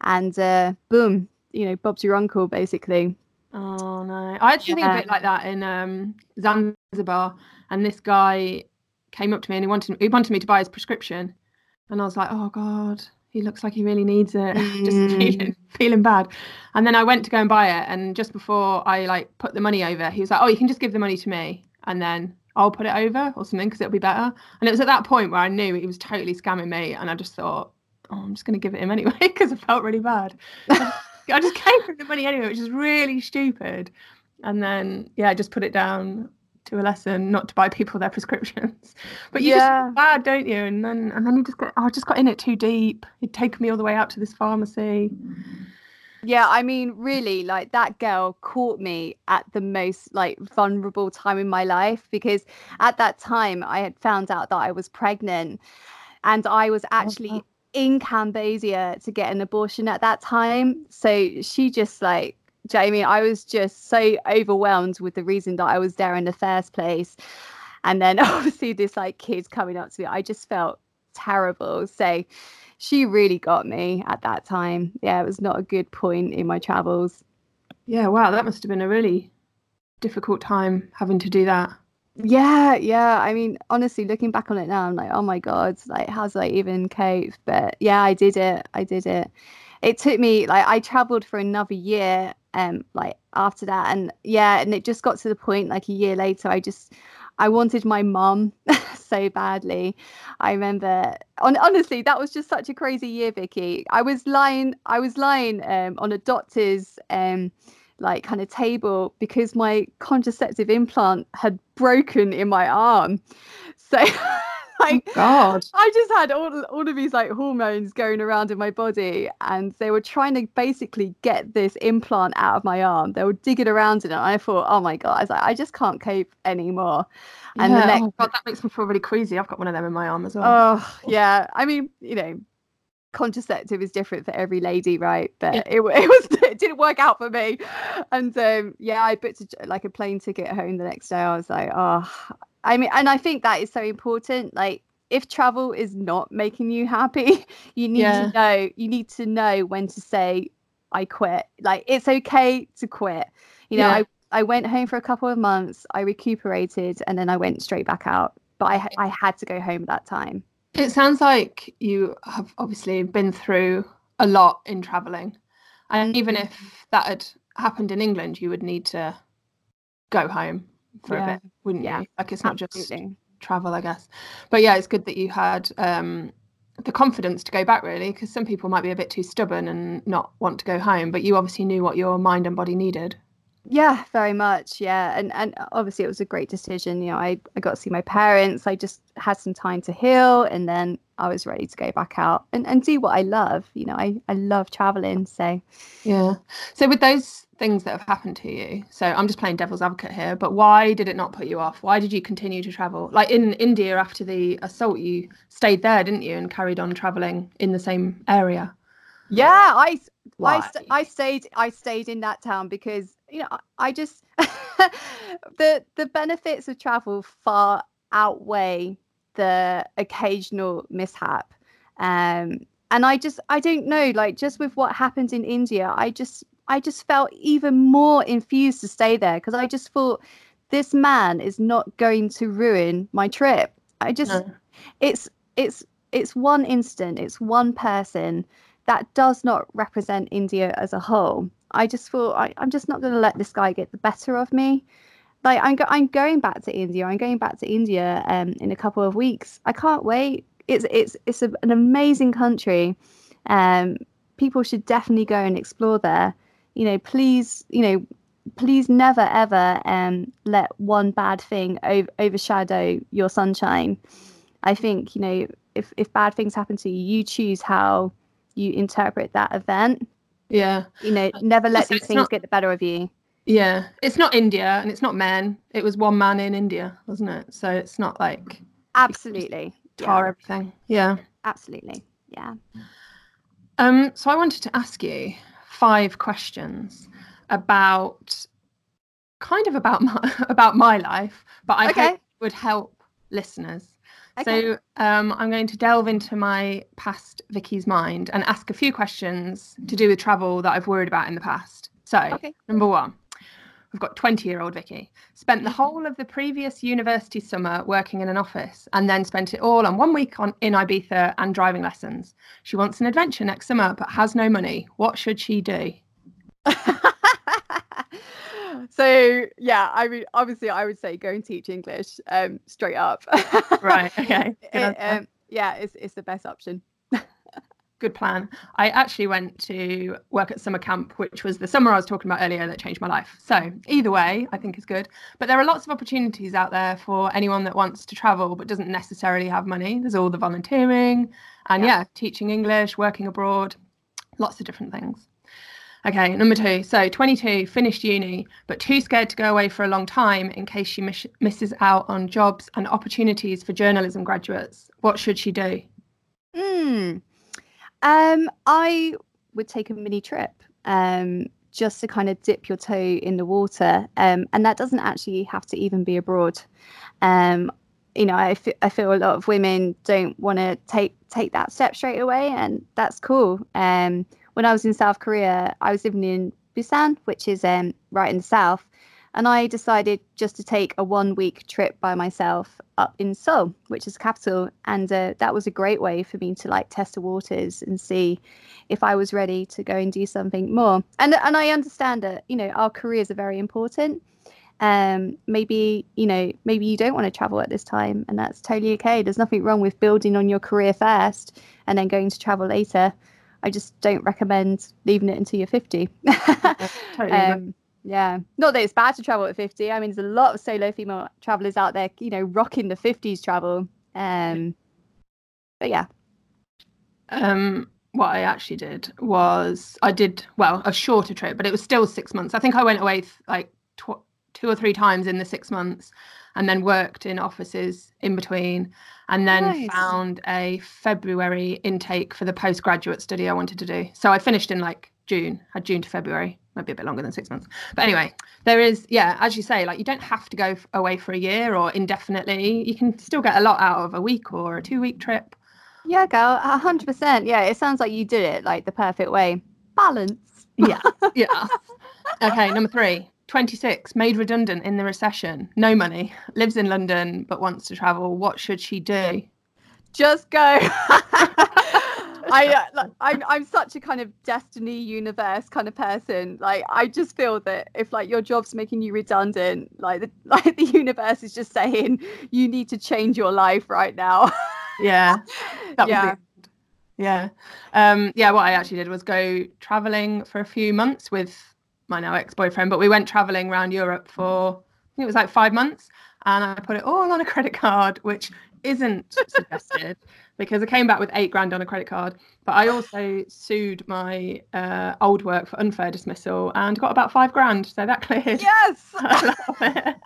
and uh, boom, you know, Bob's your uncle, basically. Oh no, I had something yeah. a bit like that in um, Zanzibar, and this guy came up to me and he wanted he wanted me to buy his prescription, and I was like, oh god, he looks like he really needs it. Mm. just feeling, feeling bad. And then I went to go and buy it, and just before I like put the money over, he was like, oh, you can just give the money to me, and then I'll put it over or something because it'll be better. And it was at that point where I knew he was totally scamming me, and I just thought, oh, I'm just going to give it him anyway because I felt really bad. I just came for the money anyway, which is really stupid. And then yeah, I just put it down to a lesson not to buy people their prescriptions. But you yeah. just bad, don't you? And then and then you just got oh, I just got in it too deep. He'd taken me all the way out to this pharmacy. Yeah, I mean, really, like that girl caught me at the most like vulnerable time in my life because at that time I had found out that I was pregnant and I was oh, actually oh, in Cambodia to get an abortion at that time. So she just like Jamie, I was just so overwhelmed with the reason that I was there in the first place. And then obviously this like kids coming up to me, I just felt terrible. So she really got me at that time. Yeah, it was not a good point in my travels. Yeah, wow, that must have been a really difficult time having to do that. Yeah, yeah. I mean, honestly, looking back on it now, I'm like, oh my god, like how's I even cope? But yeah, I did it. I did it. It took me like I traveled for another year, um, like after that, and yeah, and it just got to the point like a year later, I just I wanted my mum so badly. I remember, on, honestly, that was just such a crazy year, Vicky. I was lying, I was lying um, on a doctor's um, like kind of table because my contraceptive implant had broken in my arm. So like oh God. I just had all all of these like hormones going around in my body and they were trying to basically get this implant out of my arm. They were digging around in it. And I thought, oh my God, I was like, I just can't cope anymore. And yeah. the next oh God, that makes me feel really queasy. I've got one of them in my arm as well. Oh yeah. I mean, you know, contraceptive is different for every lady, right? But yeah. it, it was it didn't work out for me, and um, yeah, I booked a, like a plane ticket home the next day. I was like, oh, I mean, and I think that is so important. Like, if travel is not making you happy, you need yeah. to know. You need to know when to say, I quit. Like, it's okay to quit. You know, yeah. I I went home for a couple of months. I recuperated, and then I went straight back out. But I I had to go home at that time. It sounds like you have obviously been through a lot in traveling. And even if that had happened in England, you would need to go home for yeah. a bit, wouldn't yeah. you? Like it's not Absolutely. just travel, I guess. But yeah, it's good that you had um, the confidence to go back, really, because some people might be a bit too stubborn and not want to go home. But you obviously knew what your mind and body needed. Yeah, very much. Yeah. And and obviously it was a great decision. You know, I, I got to see my parents. I just had some time to heal and then I was ready to go back out and, and do what I love. You know, I, I love traveling. So Yeah. So with those things that have happened to you, so I'm just playing devil's advocate here, but why did it not put you off? Why did you continue to travel? Like in India after the assault, you stayed there, didn't you, and carried on traveling in the same area? Yeah, I I, st- I stayed I stayed in that town because you know I just the the benefits of travel far outweigh the occasional mishap um and I just I don't know like just with what happened in India I just I just felt even more infused to stay there because I just thought this man is not going to ruin my trip I just no. it's it's it's one instant it's one person that does not represent India as a whole. I just thought I, am just not going to let this guy get the better of me. Like I'm, go- I'm going back to India. I'm going back to India um, in a couple of weeks. I can't wait. It's it's it's a, an amazing country. Um, people should definitely go and explore there. You know, please, you know, please never ever um, let one bad thing overshadow your sunshine. I think you know if if bad things happen to you, you choose how you interpret that event. Yeah. You know, never let these things not, get the better of you. Yeah. It's not India and it's not men. It was one man in India, wasn't it? So it's not like Absolutely. Tar yeah. everything. Yeah. Absolutely. Yeah. Um, so I wanted to ask you five questions about kind of about my about my life, but I okay. hope would help listeners. Okay. So um, I'm going to delve into my past Vicky's mind and ask a few questions to do with travel that I've worried about in the past. So, Okay. number one, we've got 20 year old Vicky. Spent the whole of the previous university summer working in an office and then spent it all on one week on in Ibiza and driving lessons. She wants an adventure next summer but has no money. What should she do? so yeah, I mean, obviously, I would say go and teach English, um, straight up. Right, okay. It, um, yeah, it's it's the best option. good plan. I actually went to work at summer camp, which was the summer I was talking about earlier that changed my life. So, either way, I think is good. But there are lots of opportunities out there for anyone that wants to travel but doesn't necessarily have money. There's all the volunteering and, Yeah. yeah, teaching English, working abroad, lots of different things. Okay, number two. So, 22, finished uni, but too scared to go away for a long time in case she miss- misses out on jobs and opportunities for journalism graduates. What should she do? Hmm. Um, I would take a mini trip, um, just to kind of dip your toe in the water, um, and that doesn't actually have to even be abroad. Um, you know, I, f- I feel a lot of women don't want to take take that step straight away, and that's cool. Um, when I was in South Korea, I was living in Busan, which is um, right in the south, and I decided just to take a one week trip by myself up in Seoul, which is the capital, and uh, that was a great way for me to like test the waters and see if I was ready to go and do something more. And and I understand that you know our careers are very important. Um, maybe you know maybe you don't want to travel at this time, and that's totally okay. There's nothing wrong with building on your career first and then going to travel later. I just don't recommend leaving it until you're 50. Totally um, yeah, not that it's bad to travel at 50. I mean, there's a lot of solo female travelers out there, you know, rocking the 50s travel. Um, but yeah, Um, what I actually did was I did well a shorter trip, but it was still six months. I think I went away th- like tw- two or three times in the six months, and then worked in offices in between, and then Nice. found a February intake for the postgraduate study I wanted to do. So I finished in like June, had June to February, might be a bit longer than six months. But anyway, there is yeah, as you say, like you don't have to go away for a year or indefinitely. You can still get a lot out of a week or a two week trip. yeah, girl, a hundred percent. Yeah, it sounds like you did it like the perfect way. Balance. Yeah. yeah. Okay, number three. 26, made redundant in the recession, no money, lives in London but wants to travel. What should she do? Just go. I, uh, I'm, I'm such a kind of destiny universe kind of person. Like, I just feel that if like your job's making you redundant, like the, like the universe is just saying you need to change your life right now. Yeah. That Yeah. the yeah. Um, yeah, what I actually did was go traveling for a few months with my now ex-boyfriend, but we went traveling around Europe for I think it was like five months and I put it all on a credit card, which isn't suggested because I came back with eight grand on a credit card. But I also sued my uh, old work for unfair dismissal and got about five grand. So that cleared. yes. I love it.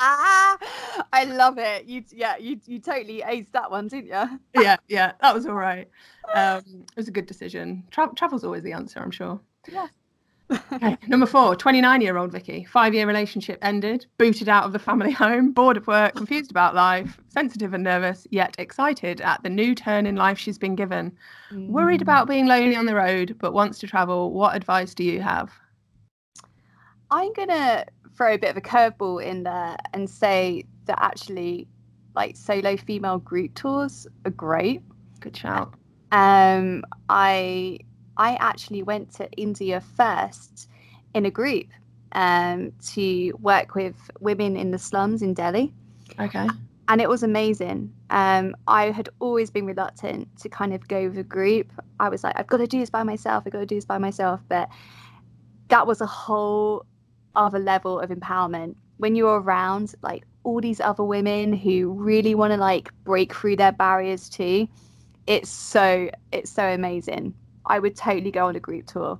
I love it. You yeah, you you totally aced that one, didn't you? yeah, yeah, that was all right. Um, it was a good decision. Tra- travel's always the answer, I'm sure. Yes. Okay, number four, 29 year old Vicky. Five year relationship ended, booted out of the family home, bored of work, confused about life, sensitive and nervous, yet excited at the new turn in life she's been given. Worried about being lonely on the road, but wants to travel. What advice do you have? I'm gonna throw a bit of a curveball in there and say that actually, like solo female group tours are great. Good shout. Um, I I actually went to India first in a group um, to work with women in the slums in Delhi, Okay. and it was amazing. Um, I had always been reluctant to kind of go with a group. I was like, I've got to do this by myself. I've got to do this by myself. But that was a whole other level of empowerment when you're around like all these other women who really want to like break through their barriers too. It's so it's so amazing. I would totally go on a group tour.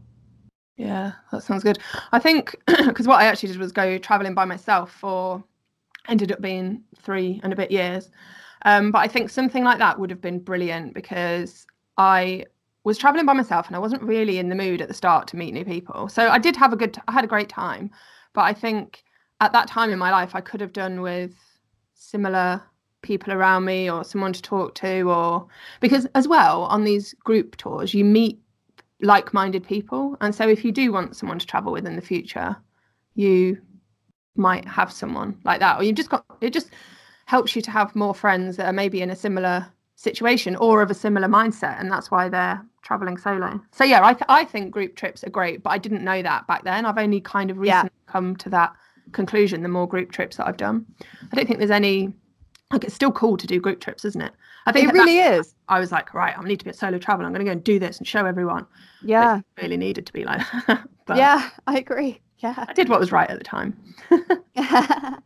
Yeah, that sounds good. I think because what I actually did was go traveling by myself for ended up being three and a bit years. Um, but I think something like that would have been brilliant because I was traveling by myself and I wasn't really in the mood at the start to meet new people. So I did have a good, I had a great time. But I think at that time in my life, I could have done with similar people around me or someone to talk to or because as well on these group tours you meet like-minded people. And so if you do want someone to travel with in the future you might have someone like that. Or you've just got it just helps you to have more friends that are maybe in a similar situation or of a similar mindset and that's why they're traveling solo. So yeah i, th- I think group trips are great but i didn't know that back then. I've only kind of recently yeah. come to that conclusion the more group trips that i've done. I don't think there's any like it's still cool to do group trips isn't it? I think it really is. I was like right i need to be a solo traveler i'm going to go and do this and show everyone. Yeah. it really needed to be like but yeah i agree. Yeah. I did what was right at the time.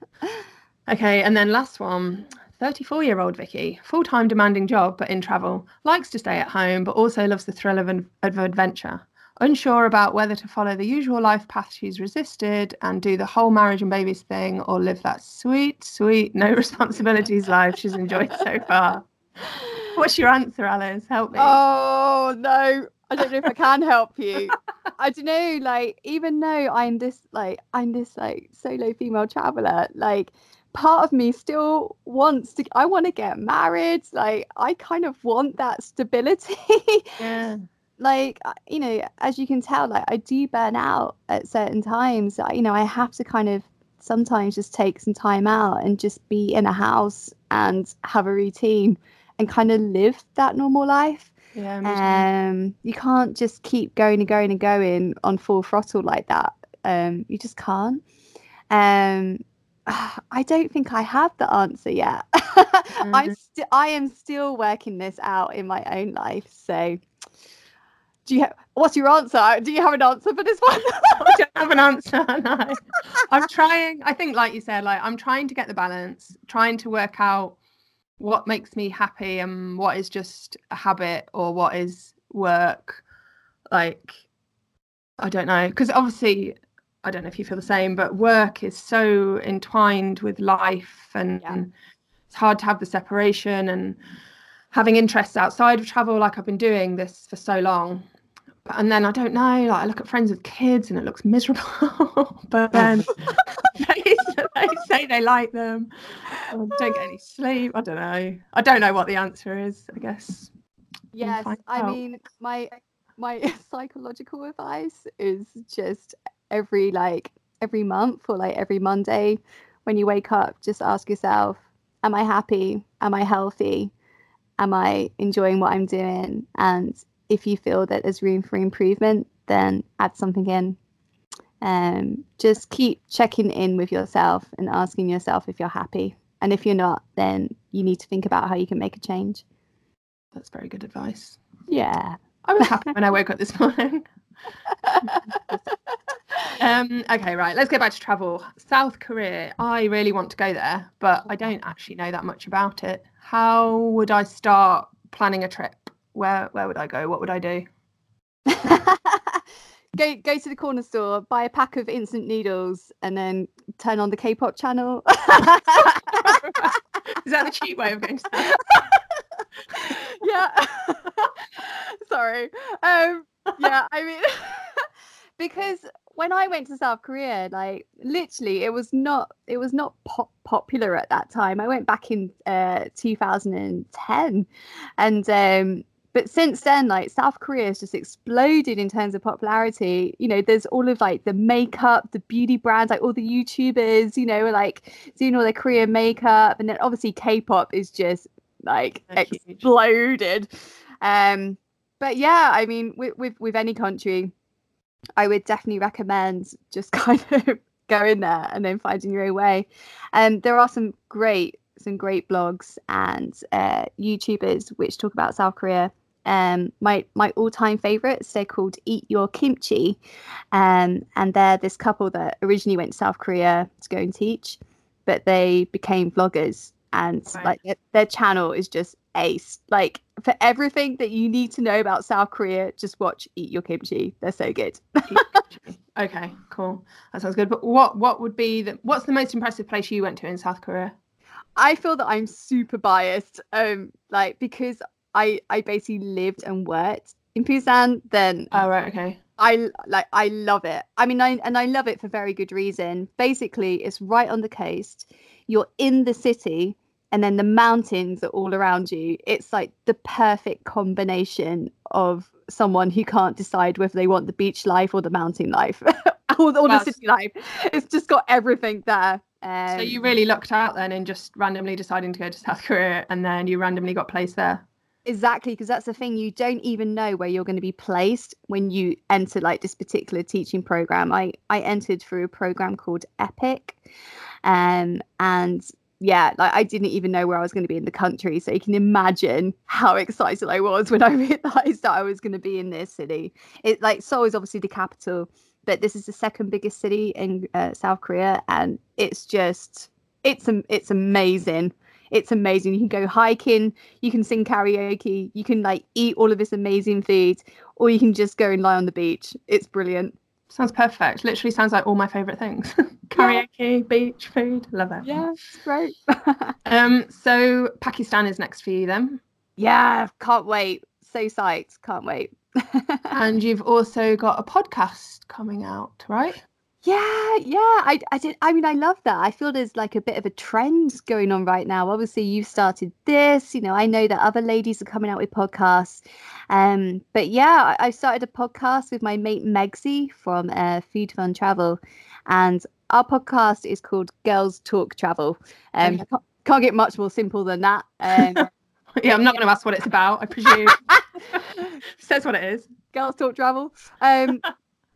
Okay and then last one. 34 year old Vicky, full time demanding job but in travel, likes to stay at home but also loves the thrill of, an, of adventure. Unsure about whether to follow the usual life path she's resisted and do the whole marriage and babies thing or live that sweet, sweet, no responsibilities life she's enjoyed so far. What's your answer, Alice? Help me. Oh, no. I don't know if I can help you. I don't know, like, even though I'm this, like, I'm this, like, solo female traveler, like, part of me still wants to i want to get married like i kind of want that stability yeah like you know as you can tell like i do burn out at certain times you know i have to kind of sometimes just take some time out and just be in a house and have a routine and kind of live that normal life yeah um you can't just keep going and going and going on full throttle like that um you just can't um I don't think I have the answer yet. mm-hmm. I'm st- I am still working this out in my own life. So, do you have, what's your answer? Do you have an answer for this one? I don't have an answer. No. I'm trying. I think, like you said, like I'm trying to get the balance, trying to work out what makes me happy and what is just a habit or what is work. Like, I don't know, because obviously I don't know if you feel the same, but work is so entwined with life and, yeah. and it's hard to have the separation and having interests outside of travel like I've been doing this for so long. And then I don't know, like I look at friends with kids and it looks miserable. but oh. then they, they, say they like them. I don't get any sleep. I don't know. I don't know what the answer is, I guess. Yes, I mean my my psychological advice is just every like every month or like every Monday when you wake up, just ask yourself, am I happy? Am I healthy? Am I enjoying what I'm doing? And if you feel that there's room for improvement, then add something in. Um, just keep checking in with yourself and asking yourself if you're happy. And if you're not, then you need to think about how you can make a change. That's very good advice. Yeah. I was happy when I woke up this morning. um, okay, right. Let's go back to travel. South Korea. I really want to go there, but I don't actually know that much about it. How would I start planning a trip? Where Where would I go? What would I do? go go to the corner store, buy a pack of instant noodles, and then turn on the K-pop channel. Is that the cheap way of going to that? yeah. Sorry. Um, yeah, I mean, because when I went to South Korea, like literally, it was not it was not pop- popular at that time. I went back in uh, 2010, and um, but since then, like South Korea has just exploded in terms of popularity. You know, there's all of like the makeup, the beauty brands, like all the YouTubers, you know, like doing all their Korean makeup, and then obviously K-pop is just like That's exploded. Huge. Um, but yeah, I mean, with, with with any country, I would definitely recommend just kind of going there and then finding your own way. And um, there are some great some great blogs and uh, YouTubers which talk about South Korea. Um, my my all time favorites they're called Eat Your Kimchi, um, and they're this couple that originally went to South Korea to go and teach, but they became vloggers and right. like their channel is just ace. Like for everything that you need to know about South Korea, just watch Eat Your Kimchi. They're so good. okay, cool. That sounds good. But what what would be the what's the most impressive place you went to in South Korea? I feel that I'm super biased. Um, like because I I basically lived and worked in Busan. Then oh right, okay. I like I love it. I mean, I and I love it for very good reason. Basically, it's right on the coast. You're in the city and then the mountains are all around you. It's like the perfect combination of someone who can't decide whether they want the beach life or the mountain life or, or the city life. It's just got everything there. Um, so you really lucked out then in just randomly deciding to go to South Korea and then you randomly got placed there. Exactly, because that's the thing. You don't even know where you're going to be placed when you enter like this particular teaching program. I I entered through a program called EPIK, um, and yeah, like I didn't even know where I was going to be in the country. So you can imagine how excited I was when I realized that I was going to be in this city. It like Seoul is obviously the capital, but this is the second biggest city in uh, South Korea, and it's just it's it's amazing it's amazing. You can go hiking, you can sing karaoke, you can like eat all of this amazing food, or you can just go and lie on the beach. It's brilliant. Sounds perfect. Literally sounds like all my favourite things. karaoke, yeah. beach, food. Love it. Yeah, great. um, so Pakistan is next for you then. Yeah, can't wait. So psyched. Can't wait. and you've also got a podcast coming out, right? Yeah, yeah. I, I did. I mean, I love that. I feel there's like a bit of a trend going on right now. Obviously, you've started this. You know, I know that other ladies are coming out with podcasts. Um, but yeah, I, I started a podcast with my mate Megsy from uh, Food Fun Travel, and our podcast is called Girls Talk Travel. Um, okay. can't, can't, get much more simple than that. Um, yeah, I'm not going to ask what it's about. I presume says what it is. Girls Talk Travel. Um,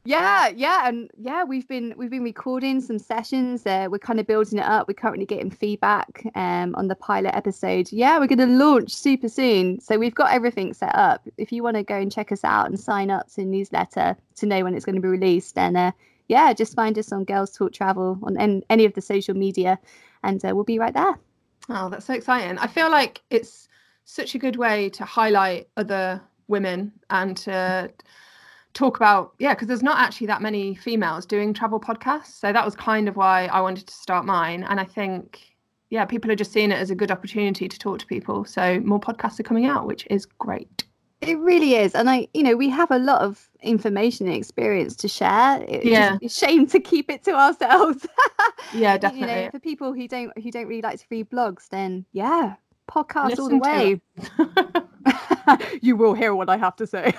yeah yeah and yeah we've been we've been recording some sessions uh, we're kind of building it up. We're currently getting feedback um, on the pilot episode. Yeah we're going to launch super soon. So we've got everything set up. If you want to go and check us out and sign up to newsletter to know when it's going to be released then uh, yeah just find us on girls talk travel on en- any of the social media and uh, we'll be right there. Oh that's so exciting. I feel like it's such a good way to highlight other women and to talk about yeah because there's not actually that many females doing travel podcasts so that was kind of why i wanted to start mine and i think yeah people are just seeing it as a good opportunity to talk to people so more podcasts are coming out which is great. It really is and i you know we have a lot of information and experience to share. It's yeah. it's shame to keep it to ourselves. Yeah definitely you know, for people who don't who don't really like to read blogs then yeah podcast Listen all the way. you will hear what i have to say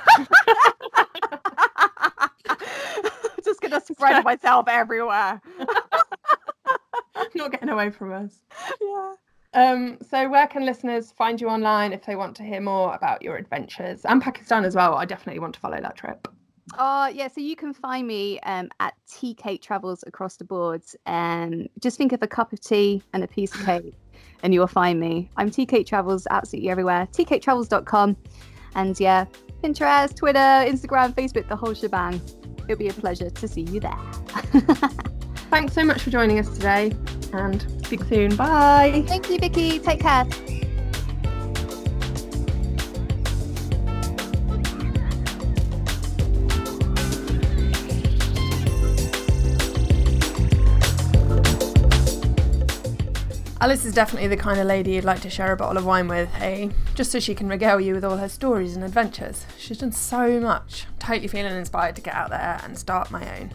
just gonna spread myself everywhere. Not getting away from us. Yeah. Um, so where can listeners find you online if they want to hear more about your adventures and Pakistan as well? I definitely want to follow that trip. Uh yeah, so you can find me um, at Tea Cake Travels across the board. And um, just think of a cup of tea and a piece of cake, and you will find me. I'm Tea Cake Travels absolutely everywhere. TeaCakeTravels.com, and yeah, Pinterest, Twitter, Instagram, Facebook, the whole shebang. It'll be a pleasure to see you there. Thanks so much for joining us today and speak soon. Bye. Thank you, Vicky. Take care. Alice is definitely the kind of lady you'd like to share a bottle of wine with, hey? Just so she can regale you with all her stories and adventures. She's done so much. Totally feeling inspired to get out there and start my own.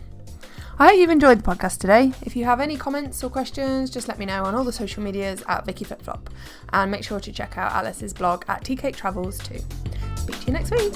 I hope you've enjoyed the podcast today. If you have any comments or questions, just let me know on all the social medias at Vicky Flipflop. And make sure to check out Alice's blog at Cake Travels too. Speak to you next week.